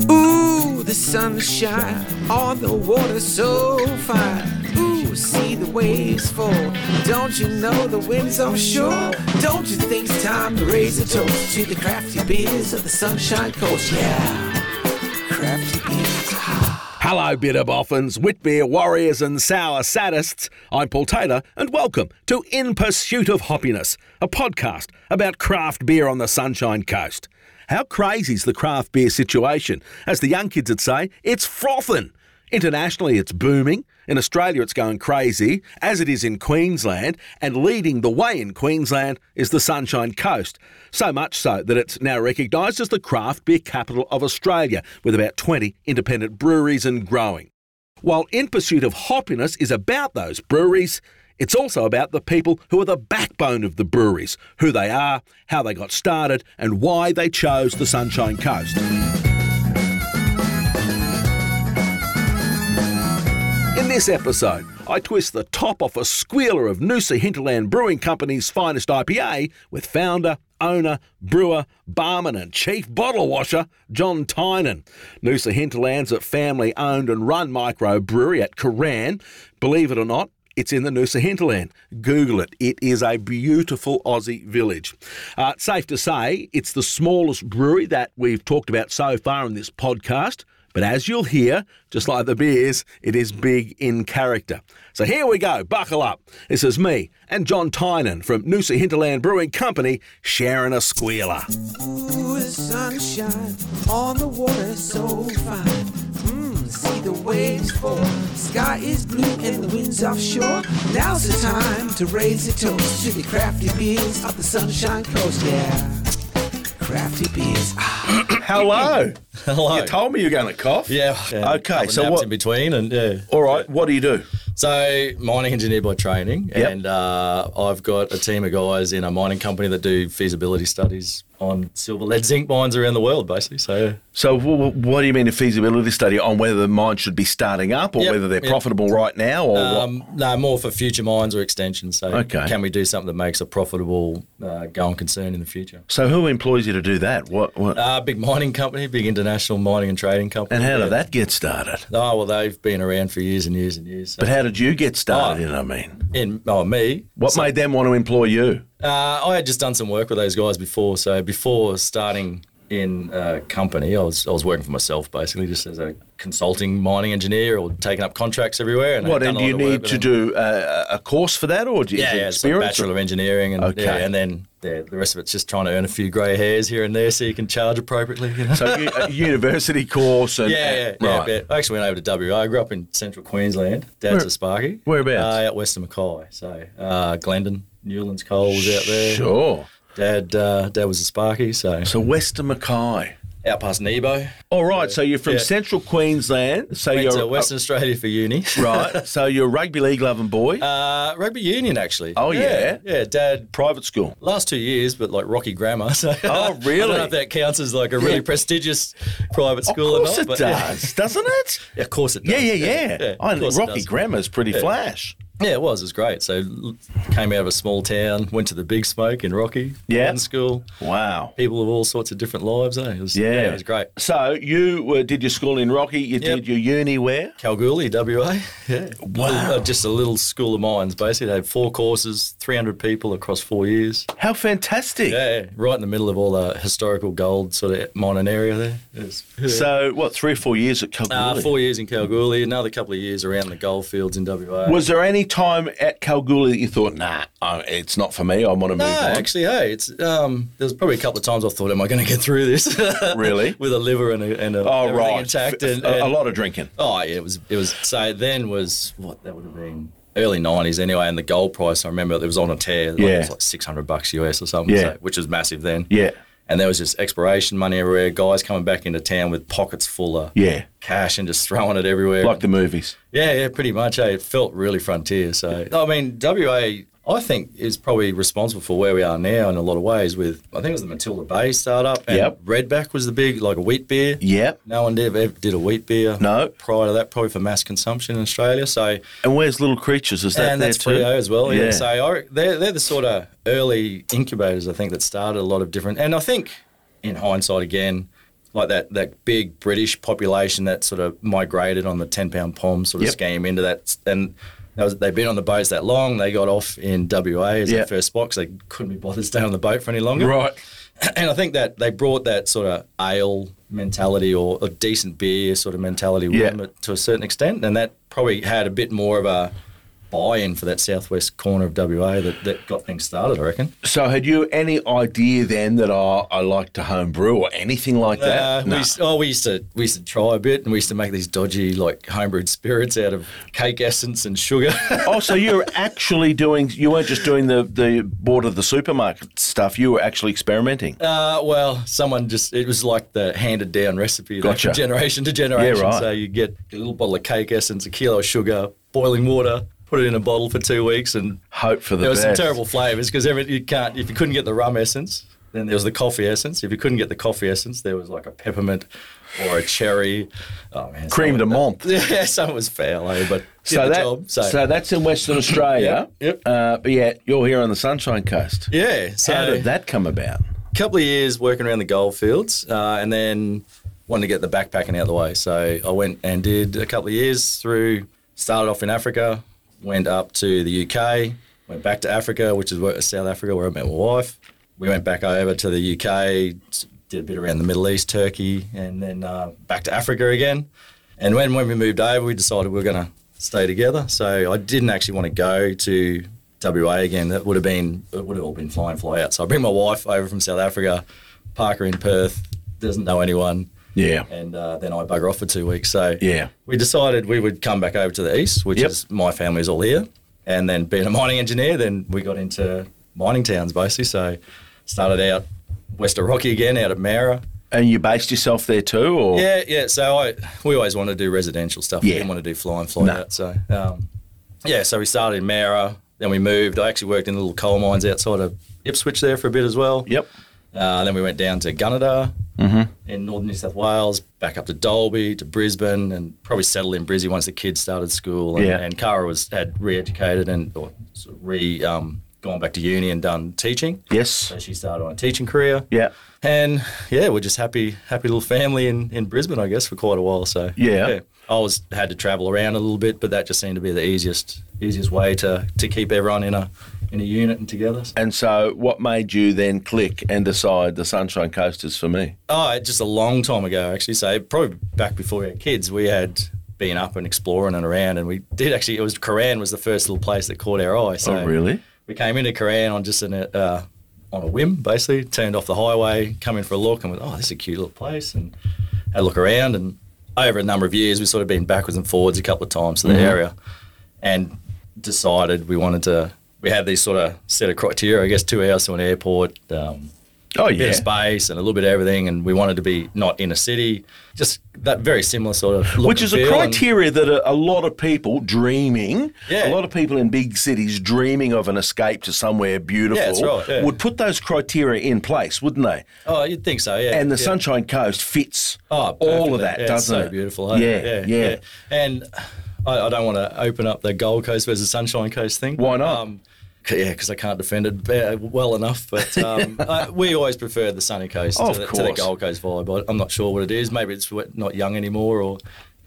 Ooh, the sunshine on the water so fine. Ooh, see the waves fall. Don't you know the wind's offshore? Don't you think it's time to raise a toast to the crafty beers of the Sunshine Coast? Yeah, crafty beers. Hello, bitter boffins, wit beer warriors, and sour sadists. I'm Paul Taylor, and welcome to In Pursuit of Hoppiness, a podcast about craft beer on the Sunshine Coast. How crazy's the craft beer situation? As the young kids would say, it's frothing. Internationally, it's booming. In Australia, it's going crazy, as it is in Queensland, and leading the way in Queensland is the Sunshine Coast. So much so that it's now recognised as the craft beer capital of Australia, with about 20 independent breweries and growing. While In Pursuit of Hoppiness is about those breweries, it's also about the people who are the backbone of the breweries, who they are, how they got started, and why they chose the Sunshine Coast. In this episode, I twist the top off a squealer of Noosa Hinterland Brewing Company's finest IPA with founder, owner, brewer, barman, and chief bottle washer John Tynan. Noosa Hinterland's a family owned and run microbrewery at Cooran. Believe it or not, it's in the Noosa hinterland. Google it. It is a beautiful Aussie village. Uh, safe to say it's the smallest brewery that we've talked about so far in this podcast. But as you'll hear, just like the beers, it is big in character. So here we go, buckle up. This is me and John Tynan from Noosa Hinterland Brewing Company sharing a squealer. Ooh, the sunshine on the water so fine. Mmm, see the waves fall. Sky is blue and the wind's offshore. Now's the time to raise a toast to the crafty beers of the Sunshine Coast. Yeah, crafty beers. Ah. Hello. Hello. You told me you were going to cough. Yeah. yeah. Okay, so naps what- in between and yeah. All right. What do you do? So mining engineer by training, Yep. and uh, I've got a team of guys in a mining company that do feasibility studies on silver, lead, zinc mines around the world, basically. So So, wh- wh- what do you mean a feasibility study on whether the mine should be starting up or Yep, whether they're yep. profitable right now or um, no, more for future mines or extensions. So Okay. can we do something that makes a profitable uh, going concern in the future? So, who employs you to do that? What? what Uh, big mining company, big international mining and trading company. and how yeah. did that get started? Oh well, they've been around for years and years and years. So. But how did you get started? Oh. You know what I mean? in oh me, What So- made them want to employ you? Uh, I had just done some work with those guys before. So before starting in a company, I was I was working for myself basically, just as a consulting mining engineer or taking up contracts everywhere. And What? And do you lot of work need to do uh, a course for that, or do you Yeah, yeah, it's like experience? bachelor of engineering, and Okay. yeah, and then yeah, the rest of it's just trying to earn a few grey hairs here and there so you can charge appropriately. You know? so, a university course and yeah, yeah, yeah, right. yeah. I actually went over to WA. I grew up in central Queensland. Dad's Where- a Sparky. whereabouts? Uh, out west of Mackay. So uh, Glenden, Newlands Coal was out there. Sure. Dad, uh, Dad was a Sparky. So So Western Mackay. out past Nebo. All right. So you're from Yeah. Central Queensland. So Went you're Western Australia for uni. right. So you're a rugby league loving boy. Uh, rugby union, actually. Oh, yeah? Yeah, Dad. Private school. Last two years, but like Rocky Grammar. So Oh, really? I don't know if that counts as like a really Yeah. prestigious private Of school course or it not. yeah. does, doesn't it? Yeah, of course it does. Yeah, yeah, yeah. yeah, of it Rocky does. Grammar's pretty flash. Yeah, it was. It was great. So came out of a small town, went to the big smoke in Rocky. Yeah. in school. Wow. People of all sorts of different lives. Eh? It was, Yeah. it was great. So you uh, did your school in Rocky. You Yep. did your uni where? Kalgoorlie, WA. Yeah. Wow. Uh, Just a little school of mines, basically. They had four courses, 300 people across four years. How fantastic. Yeah, yeah, right in the middle of all the historical gold sort of mining area there. Was- So what? Three or four years at uh, Kalgoorlie. four years in Kalgoorlie, another couple of years around the gold fields in WA. Was there any time at Kalgoorlie that you thought, nah, uh, it's not for me. I want to no, move on. actually, hey, it's um. There's probably a couple of times I thought, "Am I going to get through this?" Really? with a liver and a, and a Oh right, intact, F- and, a, lot of drinking. Oh yeah, it was it was so then was what that would have been early nineties anyway, and the gold price I remember it was on a tear. Like, Yeah. it was like six hundred bucks US or something, Yeah. so, which was massive then. Yeah, And there was just exploration money everywhere, guys coming back into town with pockets full of yeah, cash and just throwing it everywhere. like the movies. yeah, yeah, pretty much. Eh? It felt really frontier. So I mean, WA I think is probably responsible for where we are now in a lot of ways. With I think it was the Matilda Bay startup. And Yep. Redback was the big like a wheat beer. Yep. No one ever, ever did a wheat beer. No. Prior to that, probably for mass consumption in Australia. So And where's Little Creatures? Is that and there that's? Frio as well. Yeah. Yeah. So I, they're they're the sort of early incubators I think that started a lot of different. And I think in hindsight again, like that that big British population that sort of migrated on the ten pound pom sort of Yep. scheme into that, and was, they've been on the boats that long. They got off in WA as Yep. their first spot 'cause they couldn't be bothered staying on the boat for any longer. Right. And I think that they brought that sort of ale mentality or a decent beer sort of mentality with Yeah. them to a certain extent, and that probably had a bit more of a buy-in for that southwest corner of WA that, that got things started. I reckon. So, had you any idea then that oh, I like to home brew or anything like Uh, that? we No. used, oh, we used to we used to try a bit, and we used to make these dodgy like homebrewed spirits out of cake essence and sugar. oh, so you were actually doing, you weren't just doing the, the board of the supermarket stuff, you were actually experimenting. Uh, well, someone just, it was like the handed down recipe Gotcha. from generation to generation. Yeah, right. So you get a little bottle of cake essence, a kilo of sugar, boiling water, put it in a bottle for two weeks. And Hope for the best. there was some best. terrible flavours because you can't, if you couldn't get the rum essence, then there was the coffee essence. If you couldn't get the coffee essence, there was like a peppermint or a cherry. Oh, man. Cream de some- menthe. Yeah, some was foul, eh? But did So, the that, job. so. that's in Western Australia. Yep, yep. Uh, but yeah, you're here on the Sunshine Coast. yeah. So How did that come about? A couple of years working around the goldfields, uh, and then wanted to get the backpacking out of the way. So I went and did a couple of years through. Started off in Africa, went up to the UK, went back to Africa, which is South Africa, where I met my wife. We went back over to the UK, did a bit around the Middle East, Turkey, and then uh, back to Africa again. And when, when we moved over, we decided we were going to stay together. So I didn't actually want to go to WA again. That would have been it would have all been fly in, fly out. So I bring my wife over from South Africa, park her in Perth, doesn't know anyone, Yeah. and uh, then I bugger off for two weeks. So Yeah. we decided we would come back over to the east, which Yep. is my family's all here, and then being a mining engineer, then we got into mining towns basically. So started out west of Rocky again, out of Moura. And you based yourself there too, or Yeah, yeah. So I we always wanted to do residential stuff. Yeah. We didn't want to do fly and fly No. out. So um, yeah, so we started in Moura, then we moved. I actually worked in little coal mines outside of Ipswich there for a bit as well. Yep. Uh, then we went down to Gunnedah Mm-hmm. in northern New South Wales, back up to Dalby, to Brisbane, and probably settled in Brizzy once the kids started school. And, Yeah. and Cara was had re-educated and or sort of re um, gone back to uni and done teaching. Yes. So she started on a teaching career. Yeah. And yeah, we're just happy, happy little family in, in Brisbane, I guess, for quite a while. So Yeah. I was had to travel around a little bit, but that just seemed to be the easiest easiest way to, to keep everyone in a in a unit and together. And so, what made you then click and decide the Sunshine Coast is for me? Oh, just a long time ago, actually. So probably back before we had kids, we had been up and exploring and around, and we did actually. It was Cooran was the first little place that caught our eye. So oh, really? we came into Cooran on just an, uh, on a whim, basically. Turned off the highway, come in for a look, and went, "Oh, this is a cute little place," and had a look around. And over a number of years, we've sort of been backwards and forwards a couple of times to the Mm-hmm. area, and decided we wanted to. We had these sort of set of criteria, I guess, two hours to an airport. Um, Oh, a bit yeah. of space and a little bit of everything, and we wanted to be not in a city, just that very similar sort of look Which is a feel, and- criteria that a, a lot of people dreaming, Yeah. a lot of people in big cities dreaming of an escape to somewhere beautiful Yeah, that's right, yeah. would put those criteria in place, wouldn't they? oh, you'd think so, yeah. And the. Sunshine Coast fits Oh, all of that, doesn't it's it? so beautiful. hey? Yeah, yeah. And I, I don't want to open up the Gold Coast versus Sunshine Coast thing. Why not? Um, yeah, because I can't defend it well enough. But um, I, we always prefer the sunny coast Of to, the, to the. Gold Coast vibe. I- I'm not sure what it is. Maybe it's not young anymore, or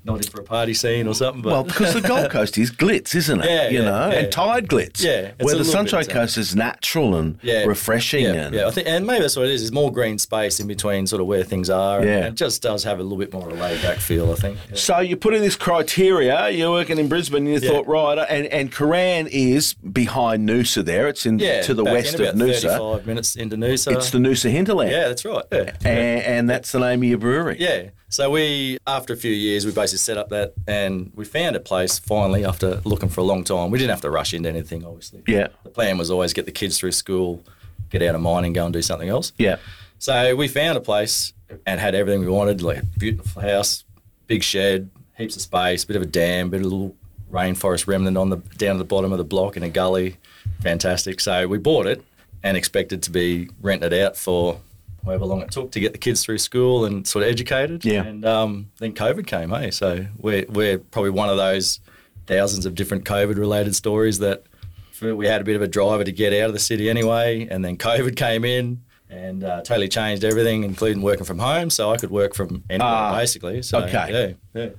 not in for a party scene or something. But Well, because the Gold Coast is glitz, isn't it? Yeah, you know, yeah. and tide glitz. Yeah, where the Sunshine bit, uh, Coast is natural and yeah, refreshing. Yeah, and yeah, I think, and maybe that's what it is. It's more green space in between, sort of where things are. and Yeah. it just does have a little bit more of a laid back feel. I think. Yeah. So you put in this criteria. You're working in Brisbane, and you thought, right, and and Cooran is behind Noosa. There, it's in to the west of about Noosa. 35 minutes into Noosa. It's the Noosa hinterland. yeah, that's right. Yeah. and, and that's the name of your brewery. Yeah. So we, after a few years, we basically set up that, and we found a place finally after looking for a long time. We didn't have to rush into anything, obviously. Yeah. The plan was always get the kids through school, get out of mining, go and do something else. yeah, So we found a place and had everything we wanted, like a beautiful house, big shed, heaps of space, bit of a dam, bit of a little rainforest remnant on the down at the bottom of the block in a gully. Fantastic. So we bought it and expected to be rented out for however long it took to get the kids through school and sort of educated. Yeah. And um, then COVID came, hey. So we're we're probably one of those thousands of different COVID related stories that we had a bit of a driver to get out of the city anyway, and then COVID came in. and uh, totally changed everything, including working from home. So I could work from anywhere Ah, basically. So, okay. Yeah, yeah.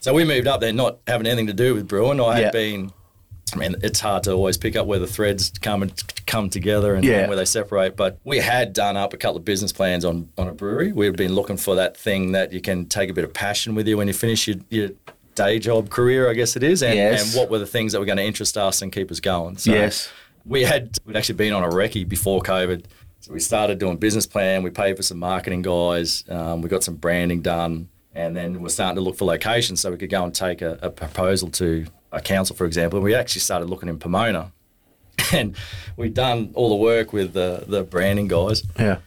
So we moved up there, not having anything to do with brewing. I had been. I mean, it's hard to always pick up where the threads come and come together and, Yeah. and where they separate. But we had done up a couple of business plans on on a brewery. We've been looking for that thing that you can take a bit of passion with you when you finish your, your day job career, I guess it is. And, Yes. and what were the things that were going to interest us and keep us going? So Yes. we had we'd actually been on a recce before COVID. So we started doing business plan. We paid for some marketing guys. Um, we got some branding done, and then we're starting to look for locations so we could go and take a, a proposal to a council, for example. We actually started looking in Pomona, and we'd done all the work with the the branding guys. Yeah.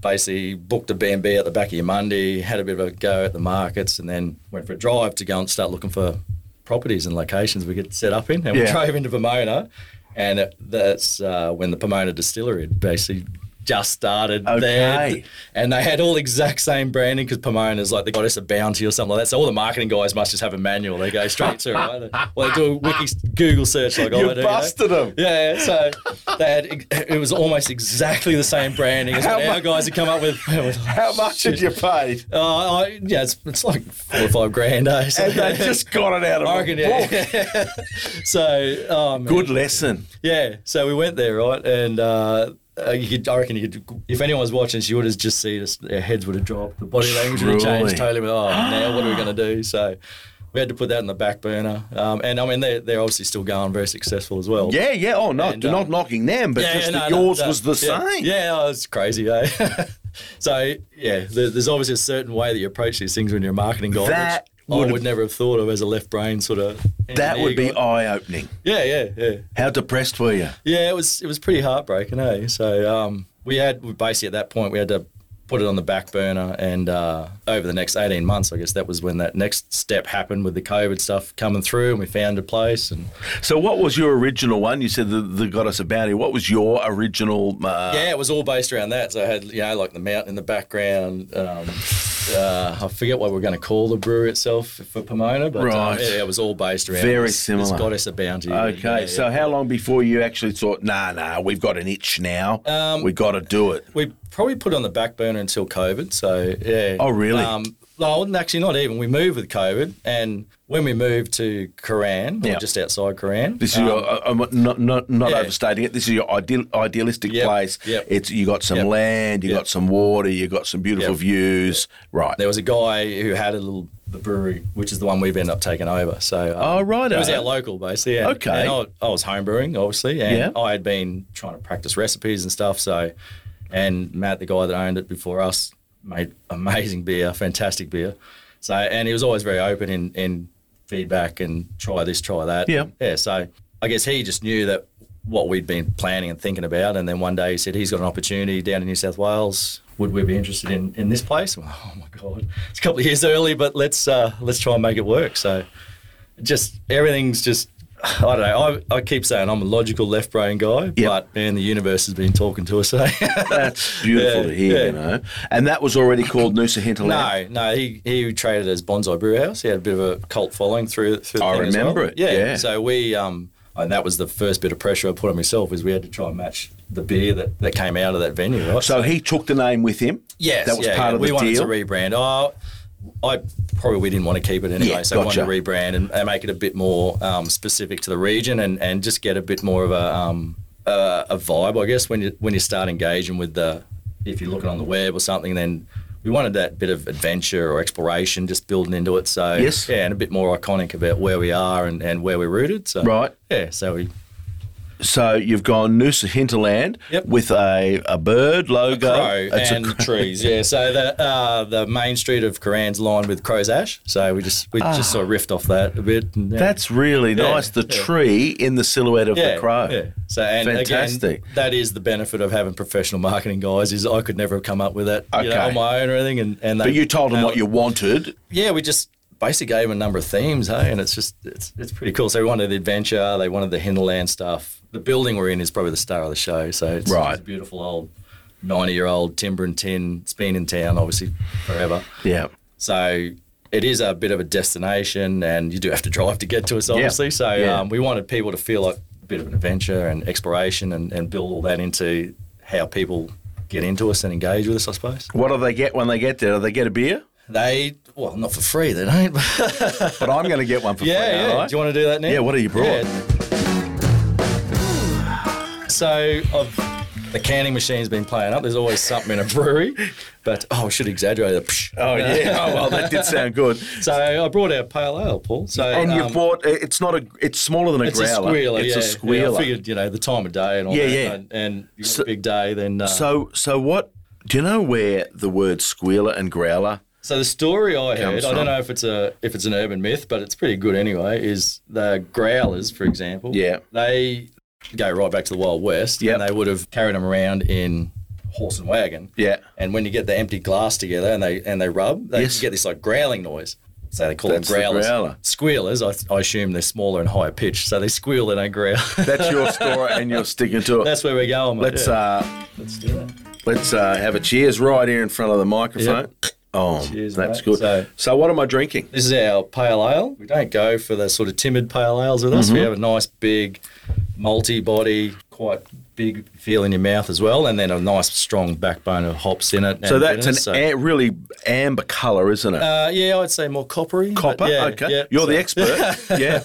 Basically, booked a B&B at the back of Eumundi, had a bit of a go at the markets, and then went for a drive to go and start looking for properties and locations we could set up in. And we drove into Pomona, and it, that's uh, when the Pomona distillery had basically just started there. And they had all exact same branding because Pomona's like the goddess of bounty or something like that. So all the marketing guys must just have a manual. They go straight to it. Right? Well, they do a wiki Google search like You I do. busted 'em. Yeah, yeah. So they had it was almost exactly the same branding as How what our guys had come up with. How much had you paid? Uh, I, yeah, it's, it's like four or five grand. Eh? So, And they just got it out of I reckon, yeah. so, oh, man. Good lesson. Yeah, so we went there, right? And uh, uh, you could, I reckon you could, if anyone was watching, she would have just seen us, their heads would have dropped. The body language would have changed totally. With, Oh, now what are we going to do? So we had to put that in the back burner. Um, and I mean, they're, they're obviously still going very successful as well. Yeah, yeah. Oh, no, And, not um, knocking them, but Yeah, just yeah, that no, yours no. was the yeah. same. Yeah, oh, it's crazy, eh? so, yeah, there, there's obviously a certain way that you approach these things when you're a marketing guy. That which I would've- never have thought of as a left brain sort of. That would be eye opening. Yeah, yeah, yeah. How depressed were you? Yeah, it was it was pretty heartbreaking, eh? So um, we had we basically at that point we had to put it on the back burner, and uh, over the next eighteen months, I guess that was when that next step happened with the COVID stuff coming through, and we found a place, and So, what was your original one? You said the, the Goddess of Bounty. What was your original? Uh, yeah, it was all based around that. So I had you know like the mountain in the background. Um, uh, I forget what we're going to call the brewery itself for Pomona, but um, Right. yeah, it was all based around Very this, similar. This goddess of bounty. Okay, Yeah, so yeah. how long before you actually thought, nah, nah, we've got an itch now. Um, we got to do it. we probably put it on the back burner until COVID. So yeah. Oh, really? Um, no, actually not even. We moved with COVID, and when we moved to Cooran, Yeah. or just outside Cooran, This is um, your, uh, I'm not, not, not yeah. overstating it. This is your ideal, idealistic Yep, place. yep. It's you got some Yep. land, you Yep. got some water, you got some beautiful Yep. views. Right. there was a guy who had a little the brewery, which is the one we've ended up taking over. So um, Oh, right, it was our local basically. And, Okay. and I, I was home brewing obviously, and Yeah. I had been trying to practice recipes and stuff. So, and Matt, the guy that owned it before us, made amazing beer, fantastic beer. So, and he was always very open in in feedback and try this, try that. Yeah. yeah. So, I guess he just knew that what we'd been planning and thinking about, and then one day he said he's got an opportunity down in New South Wales. Would we be interested in, in this place? I'm oh my god, it's a couple of years early, but let's uh, let's try and make it work. So, just everything's just. I don't know. I, I keep saying I'm a logical left brain guy, Yep. but man, the universe has been talking to us. Eh? That's beautiful Yeah, to hear, yeah. you know. And that was already called Noosa Hinterland. No, no, he, he traded as Bonsai Brew House. He had a bit of a cult following through through. The I remember well. it, Yeah. yeah. So we um, and that was the first bit of pressure I put on myself was we had to try and match the beer that, that came out of that venue, right? So he took the name with him. Yes, that was yeah, part yeah. of we the wanted deal. to rebrand. Oh, I probably we didn't want to keep it anyway, Yeah, so gotcha. I wanted to rebrand and, and make it a bit more um, specific to the region and, and just get a bit more of a um, uh, a vibe, I guess, when you when you start engaging with the if you're looking on the web or something, then we wanted that bit of adventure or exploration just building into it. So Yes. yeah, and a bit more iconic about where we are and, and where we're rooted. So Right. yeah, so we So you've gone Noosa Hinterland Yep. with a, a bird logo. a and cr- trees. Yeah, so the uh, the main street of Cooran's lined with crow's ash. So we just we just sort of riffed off that a bit. and, yeah. That's really Yeah, nice. The yeah. tree in the silhouette of the crow. Yeah. So and Fantastic. again, that is the benefit of having professional marketing guys. Is I could never have come up with that you know, on my own or anything. And, and But you told them what you wanted. Yeah, we just basically gave them a number of themes, hey, and it's just it's it's pretty cool. So we wanted the adventure, they wanted the hinterland stuff. The building we're in is probably the star of the show. So it's, Right. it's a beautiful old ninety year old timber and tin. It's been in town obviously forever. Yeah. So it is a bit of a destination, and you do have to drive to get to us, obviously. So Yeah. um, we wanted people to feel like a bit of an adventure and exploration, and, and build all that into how people get into us and engage with us, I suppose. What do they get when they get there? Do they get a beer? They, well, not for free, they don't. But I'm going to get one for yeah, free. yeah. all right? Do you want to do that now? Yeah, what have you brought? So, I've, the canning machine's been playing up. There's always something in a brewery, but oh, I should exaggerate it. Oh yeah. Oh well, that did sound good. So I brought our pale ale, Paul. So And you've um, bought. It's not a. It's smaller than a It's growler. a squealer. It's yeah. a squealer. Yeah, I figured, you know, the time of day and all Yeah, that. yeah. And, and you got So- a big day, then. Uh, so, so so what? Do you know where the word squealer and growler? The story I heard, I don't know if it's a if it's an urban myth, but it's pretty good anyway. Is the growlers, for example? Yeah. They go right back to the Wild West, Yep. and they would have carried them around in horse and wagon. Yeah. And when you get the empty glass together and they and they rub, they Yes. get this like growling noise. So they call That's them growlers. growler. Squealers, I, I assume they're smaller and higher pitched, so they squeal, and they don't growl. That's your story, and you're sticking to it. That's where we're going. Let's yeah. uh, let's do that. let's uh, have a cheers right here in front of the microphone. Oh, Cheers, that's mate. good. So- So, what am I drinking? This is our pale ale. We don't go for the sort of timid pale ales with us. Mm-hmm. We have a nice big multi body, quite big feel in your mouth as well, and then a nice strong backbone of hops in it. So that's an. So, a- really amber colour, isn't it? uh, yeah, I'd say more coppery. Copper. yeah, okay, yeah. you're So- the expert. yeah,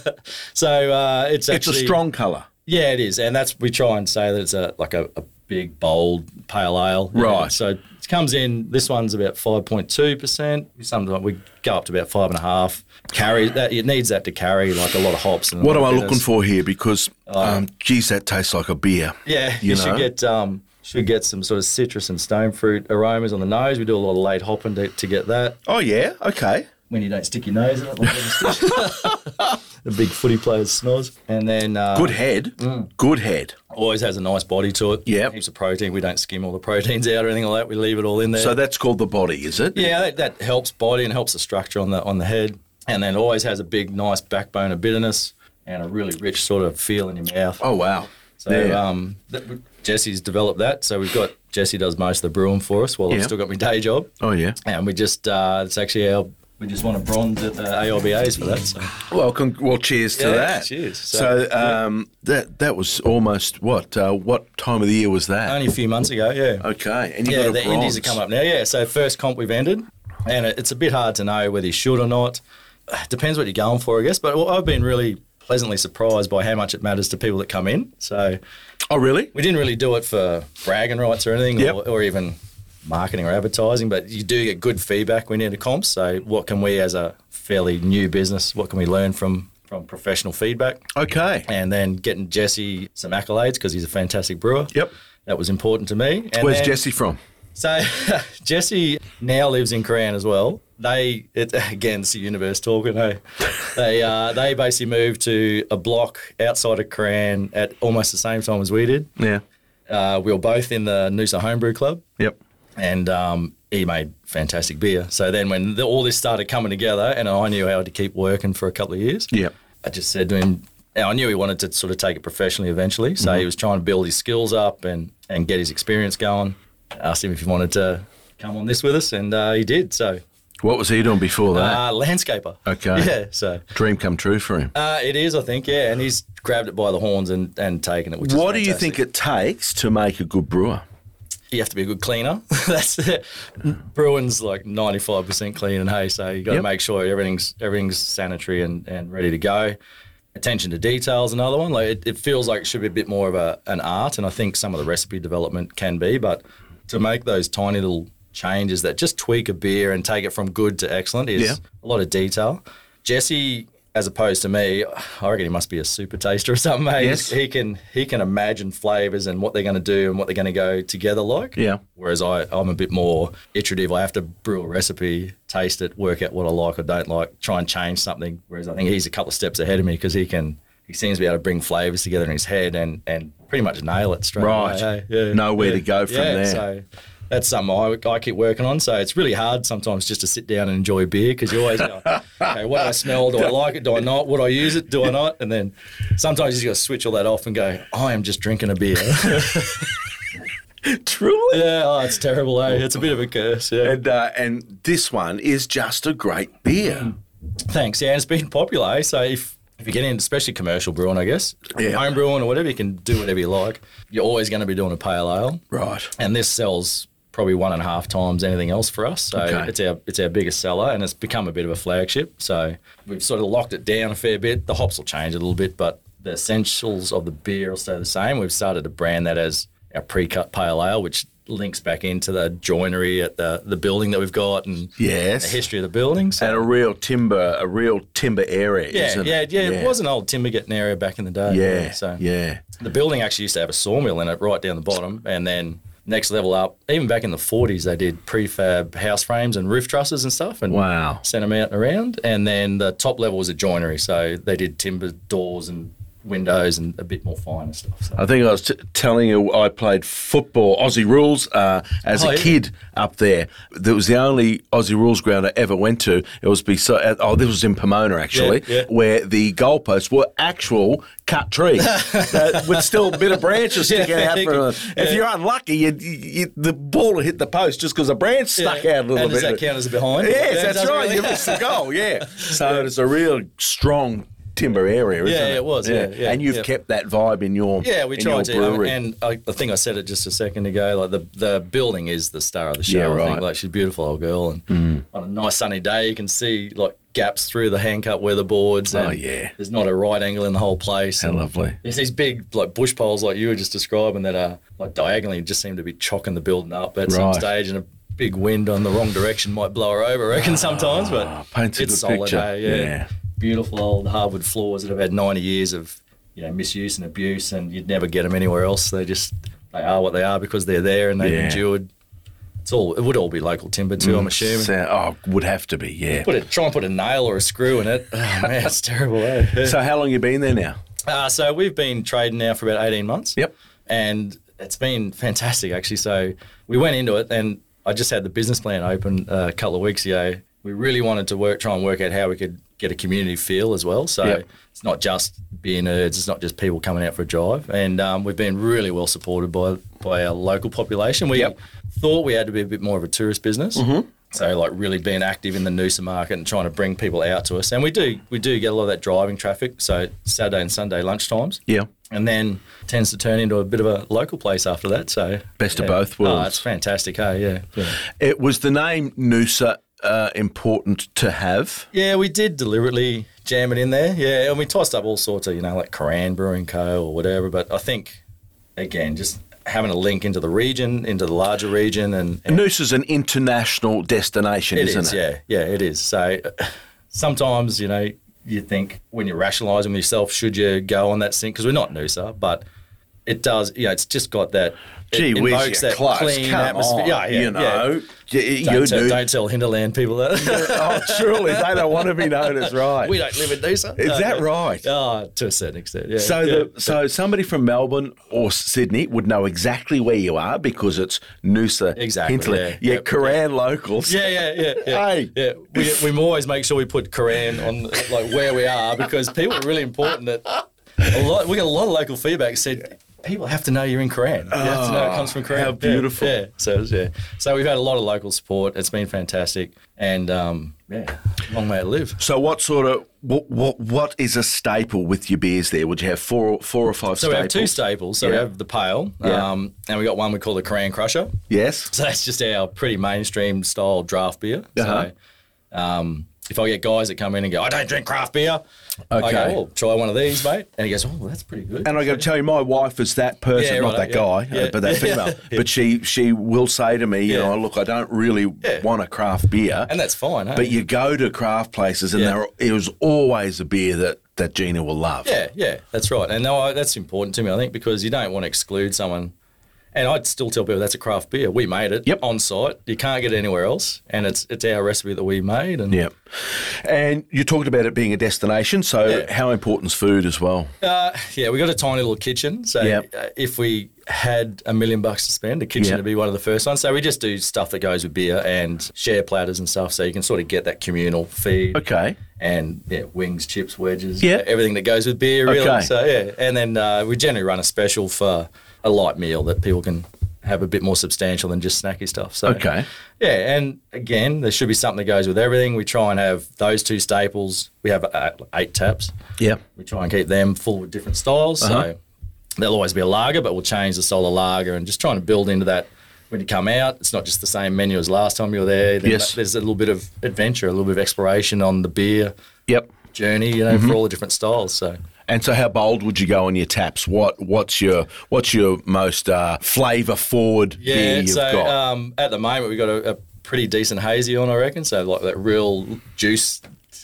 So uh, it's it's a strong colour. Yeah, it is, and that's we try and say that it's a like a, a big bold pale ale. you know. Right. So it comes in. This one's about five point two percent. Sometimes we go up to about five and a half. Carry that. It needs that to carry like a lot of hops. And What am I looking bitters. for here? Because, um, geez, that tastes like a beer. Yeah, You you, should get um should get some sort of citrus and stone fruit aromas on the nose. We do a lot of late hopping to, to get that. Oh yeah. Okay. When you don't stick your nose in it, like the big footy players snores. And then uh, Good head. Good head. always has a nice body to it. Yeah, heaps of protein. We don't skim all the proteins out or anything like that. We leave it all in there. So that's called the body, is it? yeah, that, that helps body and helps the structure on the on the head. And then always has a big, nice backbone of bitterness and a really rich sort of feel in your mouth. Oh wow. So Yeah. um, Jesse's developed that. So we've got Jesse does most of the brewing for us while Yeah. I've still got my day job. oh yeah. And we just uh, it's actually our we just won a bronze at the AIBAs for that. So Well, con- well, cheers to Yeah, that. cheers. So, So, um, that that was almost what? Uh, what time of the year was that? only a few months ago, yeah. okay, and you yeah, got a the bronze. indies are coming up now. Yeah, so first comp we've ended, and it's a bit hard to know whether you should or not. Depends what you're going for, I guess. But I've been really pleasantly surprised by how much it matters to people that come in. So Oh, really? we didn't really do it for bragging rights or anything, Yep. or, or even marketing or advertising. But you do get good feedback when you're into comps. So what can we, as a fairly new business, what can we learn from from professional feedback? Okay. And then getting Jesse some accolades because he's a fantastic brewer. Yep. That was important to me. And Where's then- Jesse from? so Jesse now lives in Cooran as well. They it, again, it's the universe talking. Hey, they uh, they basically moved to a block outside of Cooran at almost the same time as we did. Yeah. Uh, we were both in the Noosa Homebrew Club, Yep. And um, he made fantastic beer. So then, when the, all this started coming together, and I knew how to keep working for a couple of years, Yep. I just said to him, and I knew he wanted to sort of take it professionally eventually. So he was trying to build his skills up and, and get his experience going. I asked him if he wanted to come on this with us, and uh, he did. So, What was he doing before that? uh, landscaper. Okay. Yeah. So Dream come true for him. uh, it is, I think. Yeah, and he's grabbed it by the horns and, and taken it. Which is what do you think it takes to make a good brewer? You have to be a good cleaner. That's it. Brewing's like ninety five percent clean and hay, so you got to Yep. make sure everything's everything's sanitary and, and ready to go. Attention to details, another one. Like it, it feels like it should be a bit more of a, an art, and I think some of the recipe development can be, but to make those tiny little changes that just tweak a beer and take it from good to excellent is Yeah. a lot of detail. Jesse, as opposed to me, I reckon he must be a super taster or something. Mate. Yes. He can he can imagine flavors and what they're going to do and what they're going to go together like. Yeah. Whereas I, I'm a bit more iterative. I have to brew a recipe, taste it, work out what I like or don't like, try and change something. Whereas I think he's a couple of steps ahead of me because he can he seems to be able to bring flavors together in his head and, and pretty much nail it straight Right. away. eh? Yeah. Know where to go from yeah, there. So that's something I, I keep working on. So it's really hard sometimes just to sit down and enjoy beer because you're always go, okay, what do I smell? Do I like it? Do I not? Would I use it? Do I not? And then sometimes you just got to switch all that off and go, I am just drinking a beer. Truly. yeah, oh, it's terrible, eh? It's a bit of a curse. Yeah. And uh, and this one is just a great beer. Thanks. Yeah, and it's been popular. eh? So if if you get in, especially commercial brewing, I guess, Yeah. home brewing or whatever, you can do whatever you like. You're always going to be doing a pale ale, Right. and this sells probably one and a half times anything else for us. So Okay. it's our it's our biggest seller, and it's become a bit of a flagship. So we've sort of locked it down a fair bit. The hops will change a little bit, but the essentials of the beer will stay the same. We've started to brand that as our pre-cut pale ale, which links back into the joinery at the the building that we've got and Yes. the history of the building. So And a real timber, a real timber area. yeah, isn't yeah, it? yeah, It was an old timber getting area back in the day. Yeah. So yeah. the building actually used to have a sawmill in it right down the bottom, and then next level up, even back in the 40s, they did prefab house frames and roof trusses and stuff, and Wow. sent them out and around. And then the top level was a joinery, so they did timber doors and windows and a bit more finer stuff. So. I think I was t- telling you I played football, Aussie rules, uh, as Oh, a yeah. kid up there. That was the only Aussie rules ground I ever went to. It was beside, oh, this was in Pomona actually, Yeah, yeah. where the goalposts were actual cut trees uh, with still a bit of branches sticking out. From them. If you're unlucky, you, you, the ball would hit the post just because the branch stuck out a little and bit. does that count as a behind? Yes, Yeah, that's right. really? You missed the goal, yeah. So it's a real strong timber area, isn't Yeah, it? it was, yeah, yeah, and you've yeah. kept that vibe in your Yeah, we tried to, brewery. and I, I think I said it just a second ago. Like the the building is the star of the show. Yeah, right. Mm. think like she's a beautiful old girl, and on a nice sunny day, you can see like gaps through the hand cut weatherboards. And Oh, yeah. there's not a right angle in the whole place. How and lovely. There's these big like bush poles like you were just describing that are like diagonally just seem to be chocking the building up at some stage, and a big wind on the wrong direction might blow her over. I reckon sometimes, but a it's solid. picture. eh? Yeah. Yeah. Beautiful old hardwood floors that have had 90 years of you know misuse and abuse, and you'd never get them anywhere else. They just they are what they are because they're there and they've Yeah. endured. It's all it would all be local timber too. I'm assuming. So- oh, would have to be, yeah. Put a try and put a nail or a screw in it. Oh, man, it's terrible. Eh? So how long you been there now? Uh, so we've been trading now for about 18 months. Yep. And it's been fantastic, actually. So we went into it, and I just had the business plan open uh, a couple of weeks ago. We really wanted to work, try and work out how we could get a community feel as well. So Yep. it's not just beer nerds, it's not just people coming out for a drive. And um, we've been really well supported by by our local population. We Yep. thought we had to be a bit more of a tourist business. So like really being active in the Noosa market and trying to bring people out to us. And we do we do get a lot of that driving traffic. So Saturday and Sunday lunchtimes Yeah. and then tends to turn into a bit of a local place after that. So Best of both worlds. Oh, it's fantastic. Hey, yeah, yeah. It was the name Noosa uh, important to have. Yeah, we did deliberately jam it in there. Yeah, and we tossed up all sorts of you know like Cooran Brewing Co. or whatever. But I think again, just having a link into the region, into the larger region, and, and Noosa's an international destination, isn't is, it? yeah, yeah, it is. So sometimes, you know, you think when you're rationalising with yourself, should you go on that sync? Because we're not Noosa, but it does, you know, it's just got that. Gee it invokes that close. clean Come atmosphere. on, yeah, yeah, you know. yeah. You, Don't, tell, do. don't tell Hinterland people that. oh, surely they don't want to be known as right. we don't live in Noosa. Is No, that no. right? Oh, to a certain extent, yeah. So, yeah. the, so somebody from Melbourne or Sydney would know exactly where you are because it's Noosa. Exactly, Hinterland. yeah. Yeah, Yep. Cooran locals. Yeah, yeah, yeah, yeah. Hey. yeah. We, we always make sure we put Cooran on like where we are because people are really important. That a lot we get a lot of local feedback said people have to know you're in Cooran. You have to know it comes from Cooran. how beautiful. Yeah, So yeah, so we've had a lot of local support. It's been fantastic, and um, yeah, long may it live. So, what sort of what, what what is a staple with your beers? There, would you have four four or five So we have two staples. So we have the pale, Yeah. um, and we got one we call the Cooran Crusher. Yes. So that's just our pretty mainstream style draft beer. Uh-huh. So um, if I get guys that come in and go, I don't drink craft beer, I Okay. go, well, try one of these, mate. And he goes, oh, that's pretty good. And I got to tell you, my wife is that person, Yeah, not right, that yeah, guy, yeah. uh, but that female. But she she will say to me, you Yeah. know, look, I don't really Yeah. want a craft beer. And that's fine, hey? but you go to craft places, and Yeah. there it was always a beer that that Gina will love. Yeah, yeah, that's right. And no, I, that's important to me, I think, because you don't want to exclude someone. And I'd still tell people that's a craft beer. We made it Yep. on site. You can't get it anywhere else, and it's it's our recipe that we made. And Yep. And you talked about it being a destination, so Yeah. how important is food as well? Uh, yeah, we got a tiny little kitchen. So Yep. uh, if we had a million bucks to spend, a kitchen Yep. would be one of the first ones. So we just do stuff that goes with beer and share platters and stuff, so you can sort of get that communal feed. Okay. And yeah, wings, chips, wedges, Yeah. everything that goes with beer, really. Okay. So yeah, and then uh, we generally run a special for a light meal that people can have a bit more substantial than just snacky stuff. So Okay. yeah, and again, there should be something that goes with everything. We try and have those two staples. We have uh, eight taps. Yeah. We try and keep them full with different styles. Uh-huh. So there'll always be a lager, but we'll change the style of lager and just trying to build into that when you come out. It's not just the same menu as last time you were there. Then Yes. There's a little bit of adventure, a little bit of exploration on the beer Yep. journey, you know, Mm-hmm. for all the different styles. So And so, how bold would you go on your taps? What What's your What's your most uh, flavour forward beer yeah, you've so got? um, at the moment we've got a, a pretty decent hazy on, I reckon. So like that real juice.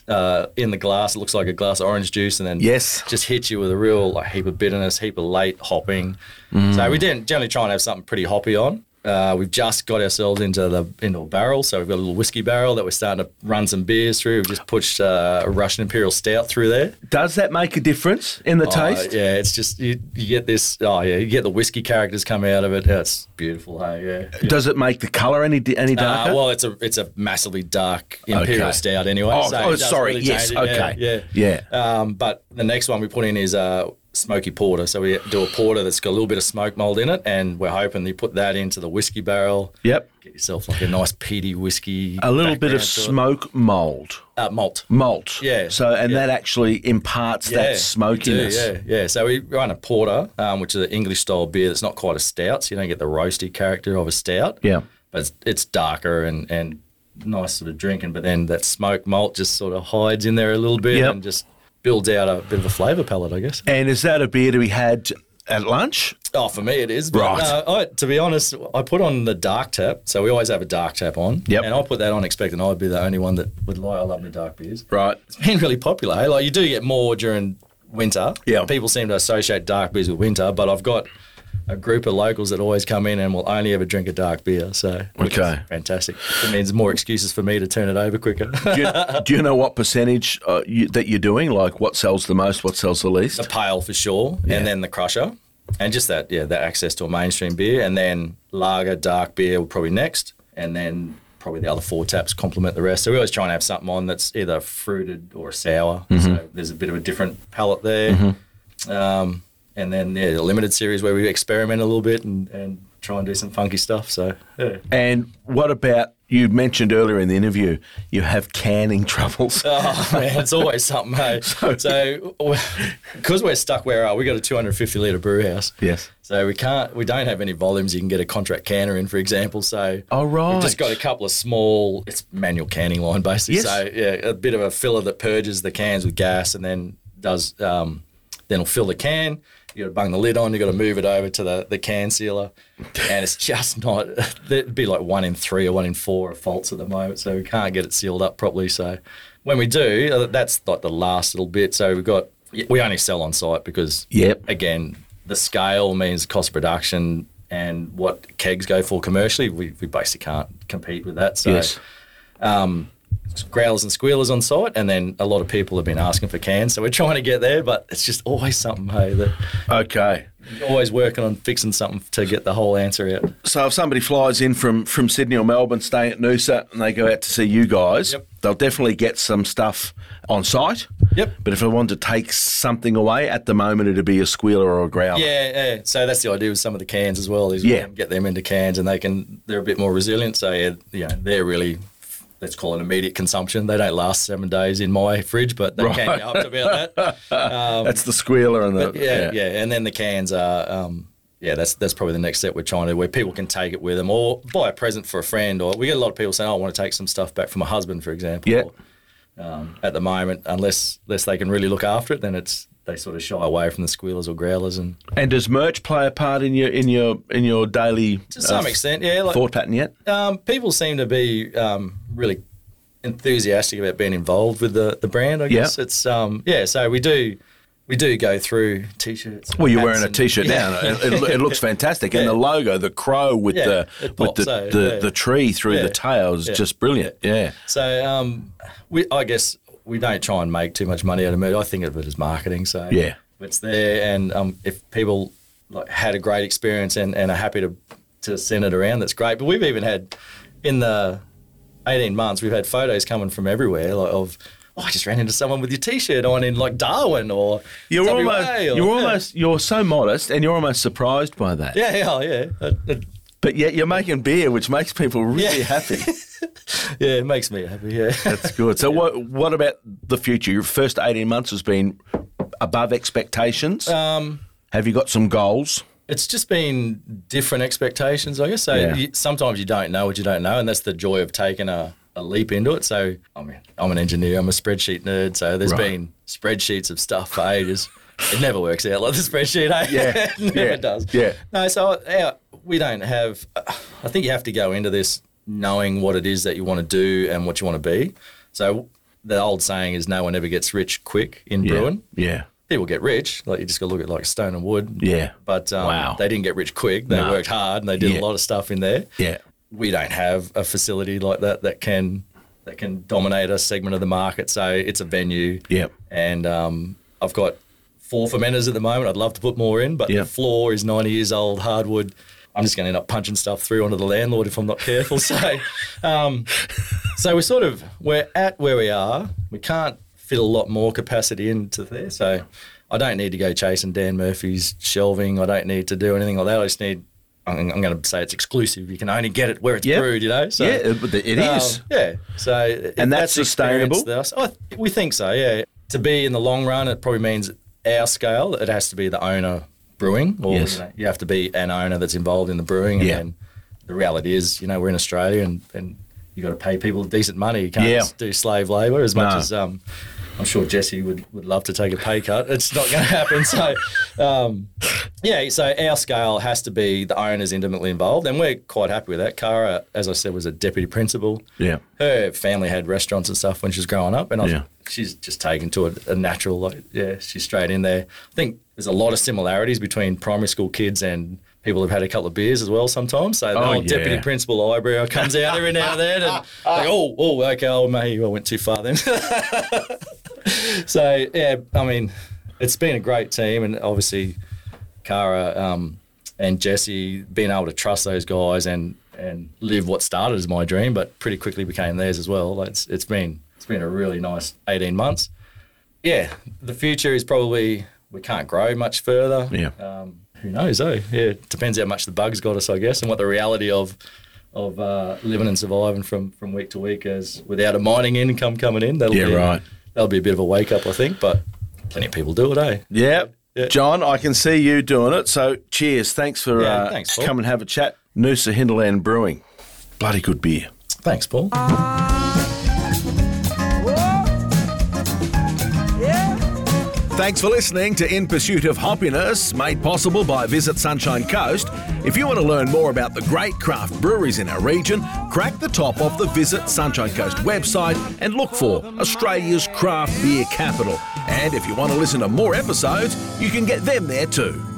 Uh, in the glass, it looks like a glass of orange juice, and then Yes. just hits you with a real like, heap of bitterness, heap of late hopping. Mm. So we didn't generally try and have something pretty hoppy on. Uh, we've just got ourselves into the into a barrel, so we've got a little whiskey barrel that we're starting to run some beers through. We've just pushed uh, a Russian Imperial Stout through there. Does that make a difference in the Oh, taste? yeah, it's just you, you get this. Oh yeah, you get the whiskey characters come out of it. It's beautiful. Hey, yeah. yeah. Does it make the colour any any Uh, darker? well, it's a it's a massively dark imperial Okay. stout anyway. Oh, so oh, sorry, really yes, it. okay. yeah, Yeah. yeah. Um, but the next one we put in is uh, smoky porter. So we do a porter that's got a little bit of smoke mold in it, and we're hoping you put that into the whiskey barrel. yep. Get yourself like a nice peaty whiskey. A little bit of to it. smoke mold. Uh, malt. Malt. Yeah, So, and yeah. that actually imparts Yeah, that smokiness. do, yeah, yeah. So we run a porter, um, which is an English style beer that's not quite a stout, so you don't get the roasty character of a stout. Yeah. but it's, it's darker and and nice sort of drinking. But then that smoke malt just sort of hides in there a little bit Yep. and just builds out a bit of a flavour palette, I guess. And is that a beer to be had at lunch? Oh, for me it is. But, Right. Uh, I, to be honest, I put on the dark tap, so we always have a dark tap on. Yep. And I put that on expecting I'd be the only one that would lie. I love the dark beers. Right. It's been really popular. Hey? Like you do get more during winter. Yeah. People seem to associate dark beers with winter, but I've got a group of locals that always come in and will only ever drink a dark beer. So Okay. fantastic. It means more excuses for me to turn it over quicker. Do you, do you know what percentage uh, you, that you're doing? Like what sells the most, what sells the least? the pale for sure, Yeah. and then the crusher, and just that yeah, that access to a mainstream beer, and then lager, dark beer will probably next, and then probably the other four taps complement the rest. So we always try and have something on that's either fruited or sour. Mm-hmm. So there's a bit of a different palate there. Um, and then yeah, the limited series where we experiment a little bit and, and try and do some funky stuff. So yeah. And what about you mentioned earlier in the interview you have canning troubles? Oh man, it's always something. Hey, so because we're stuck where are we got a 250 litre brew house. Yes. So we can't, we don't have any volumes. You can get a contract canner in, for example. So Oh, right. we've just got a couple of small. It's manual canning line basically. Yes. So yeah, a bit of a filler that purges the cans with gas and then does um, then will fill the can. You got to bung the lid on. You got to move it over to the, the can sealer, and it's just not. It'd be like one in three or one in four of faults at the moment, so we can't get it sealed up properly. So when we do, uh, that's like the last little bit. So we've got we only sell on site because Yep. again the scale means cost of production and what kegs go for commercially. We, we basically can't compete with that. So yes. Growlers and squealers on site, and then a lot of people have been asking for cans, so we're trying to get there. But it's just always something, hey, that Okay. always working on fixing something to get the whole answer out. So if somebody flies in from, from Sydney or Melbourne, staying at Noosa, and they go out to see you guys, Yep. they'll definitely get some stuff on site. Yep. But if I want to take something away, at the moment it'd be a squealer or a growler. Yeah, yeah. So that's the idea with some of the cans as well. Is we Yeah. get them into cans, and they can they're a bit more resilient. So yeah, yeah, they're really. Let's call it immediate consumption. They don't last seven days in my fridge, but they can Right. go up to about that. That's the squealer and the But yeah, yeah, and then the cans are, um, yeah, that's that's probably the next step we're trying to, do, where people can take it with them or buy a present for a friend, or we get a lot of people saying, oh, "I want to take some stuff back for my husband," for example. Yeah. Um, at the moment, unless unless they can really look after it, then it's they sort of shy away from the squealers or growlers, and And does merch play a part in your in your in your daily to some uh, extent, yeah, like thought pattern yet? um, people seem to be um, really enthusiastic about being involved with the, the brand. I Yeah. guess it's um, yeah. So we do we do go through t-shirts. Well, you're wearing a and- t-shirt Yeah. now. It, it, it looks fantastic, and the logo, the crow with Yeah, the it with the out, the, yeah. the tree through Yeah. the tail is Yeah. just brilliant. Yeah. So um, we, I guess we don't try and make too much money out of it. I think of it as marketing. So Yeah. it's there, and um, if people like had a great experience and, and are happy to to send it around, that's great. But we've even had in the eighteen months, we've had photos coming from everywhere like, of. Oh, I just ran into someone with your T-shirt on in like Darwin or You're WA almost or- you're almost you're so modest, and you're almost surprised by that. yeah yeah yeah. Uh, uh, But yet you're making beer, which makes people really Yeah. happy. Yeah, it makes me happy. Yeah. That's good. So what what about the future? Your first 18 months has been above expectations. Um, Have you got some goals? It's just been different expectations, I guess. So Yeah. you, sometimes you don't know what you don't know, and that's the joy of taking a, a leap into it. So I mean, I'm an engineer, I'm a spreadsheet nerd, so there's Right. been spreadsheets of stuff for ages. It never works out like the spreadsheet, eh? Yeah, it never yeah, does. yeah. No, so our, we don't have. I think you have to go into this knowing what it is that you want to do and what you want to be. So the old saying is, "No one ever gets rich quick in brewing." Yeah. People get rich, like you just got to look at like Stone and Wood. Yeah. But um, Wow. they didn't get rich quick. They No. worked hard and they did Yeah. a lot of stuff in there. Yeah. We don't have a facility like that that can that can dominate a segment of the market. So it's a venue. Yeah. And um, I've got four fermenters at the moment. I'd love to put more in, but Yep. the floor is 90 years old, hardwood. I'm just going to end up punching stuff through onto the landlord if I'm not careful. So, um, so we're sort of we're at where we are. We can't fit a lot more capacity into there. So, I don't need to go chasing Dan Murphy's shelving. I don't need to do anything like that. I just need. I'm, I'm going to say it's exclusive. You can only get it where it's Yep. brewed. You know. So, yeah, it, it um, yeah. So And that's experience sustainable? that I we think so. Yeah. To be in the long run, it probably means our scale. It has to be the owner brewing, or Yes. you, know, you have to be an owner that's involved in the brewing. And Yeah. then the reality is, you know, we're in Australia, and, and you got to pay people decent money. You can't Yeah. just do slave labour as much No. as um, I'm sure Jesse would, would love to take a pay cut. It's not going to happen. So, um, yeah, so our scale has to be the owners intimately involved, and we're quite happy with that. Cara, as I said, was a deputy principal. Yeah. Her family had restaurants and stuff when she was growing up, and I was, Yeah. she's just taken to a, a natural, like, yeah, she's straight in there. I think there's a lot of similarities between primary school kids and people who've had a couple of beers as well sometimes. So the Oh, old deputy principal eyebrow comes out every now and then, and like, oh, oh, okay, oh, maybe I went too far then. so yeah, I mean, it's been a great team, and obviously, Cara um, and Jesse being able to trust those guys and and live what started as my dream, but pretty quickly became theirs as well. Like, It's it's been it's been a really nice eighteen months. Yeah, the future is probably we can't grow much further. Yeah. Um, who knows? though? yeah, it depends how much the bugs got us, I guess, and what the reality of of uh, living and surviving from from week to week as without a mining income coming in. That'll Yeah, be, right. That'll be a bit of a wake up, I think. But plenty of people do it, eh? Yeah. Yeah. John, I can see you doing it. So cheers. Thanks for Yeah, uh, thanks, Paul. come and have a chat. Noosa Hinterland Brewing. Bloody good beer. Thanks, Paul. Thanks for listening to In Pursuit of Hoppiness, made possible by Visit Sunshine Coast. If you want to learn more about the great craft breweries in our region, crack the top of the Visit Sunshine Coast website and look for Australia's craft beer capital. And if you want to listen to more episodes, you can get them there too.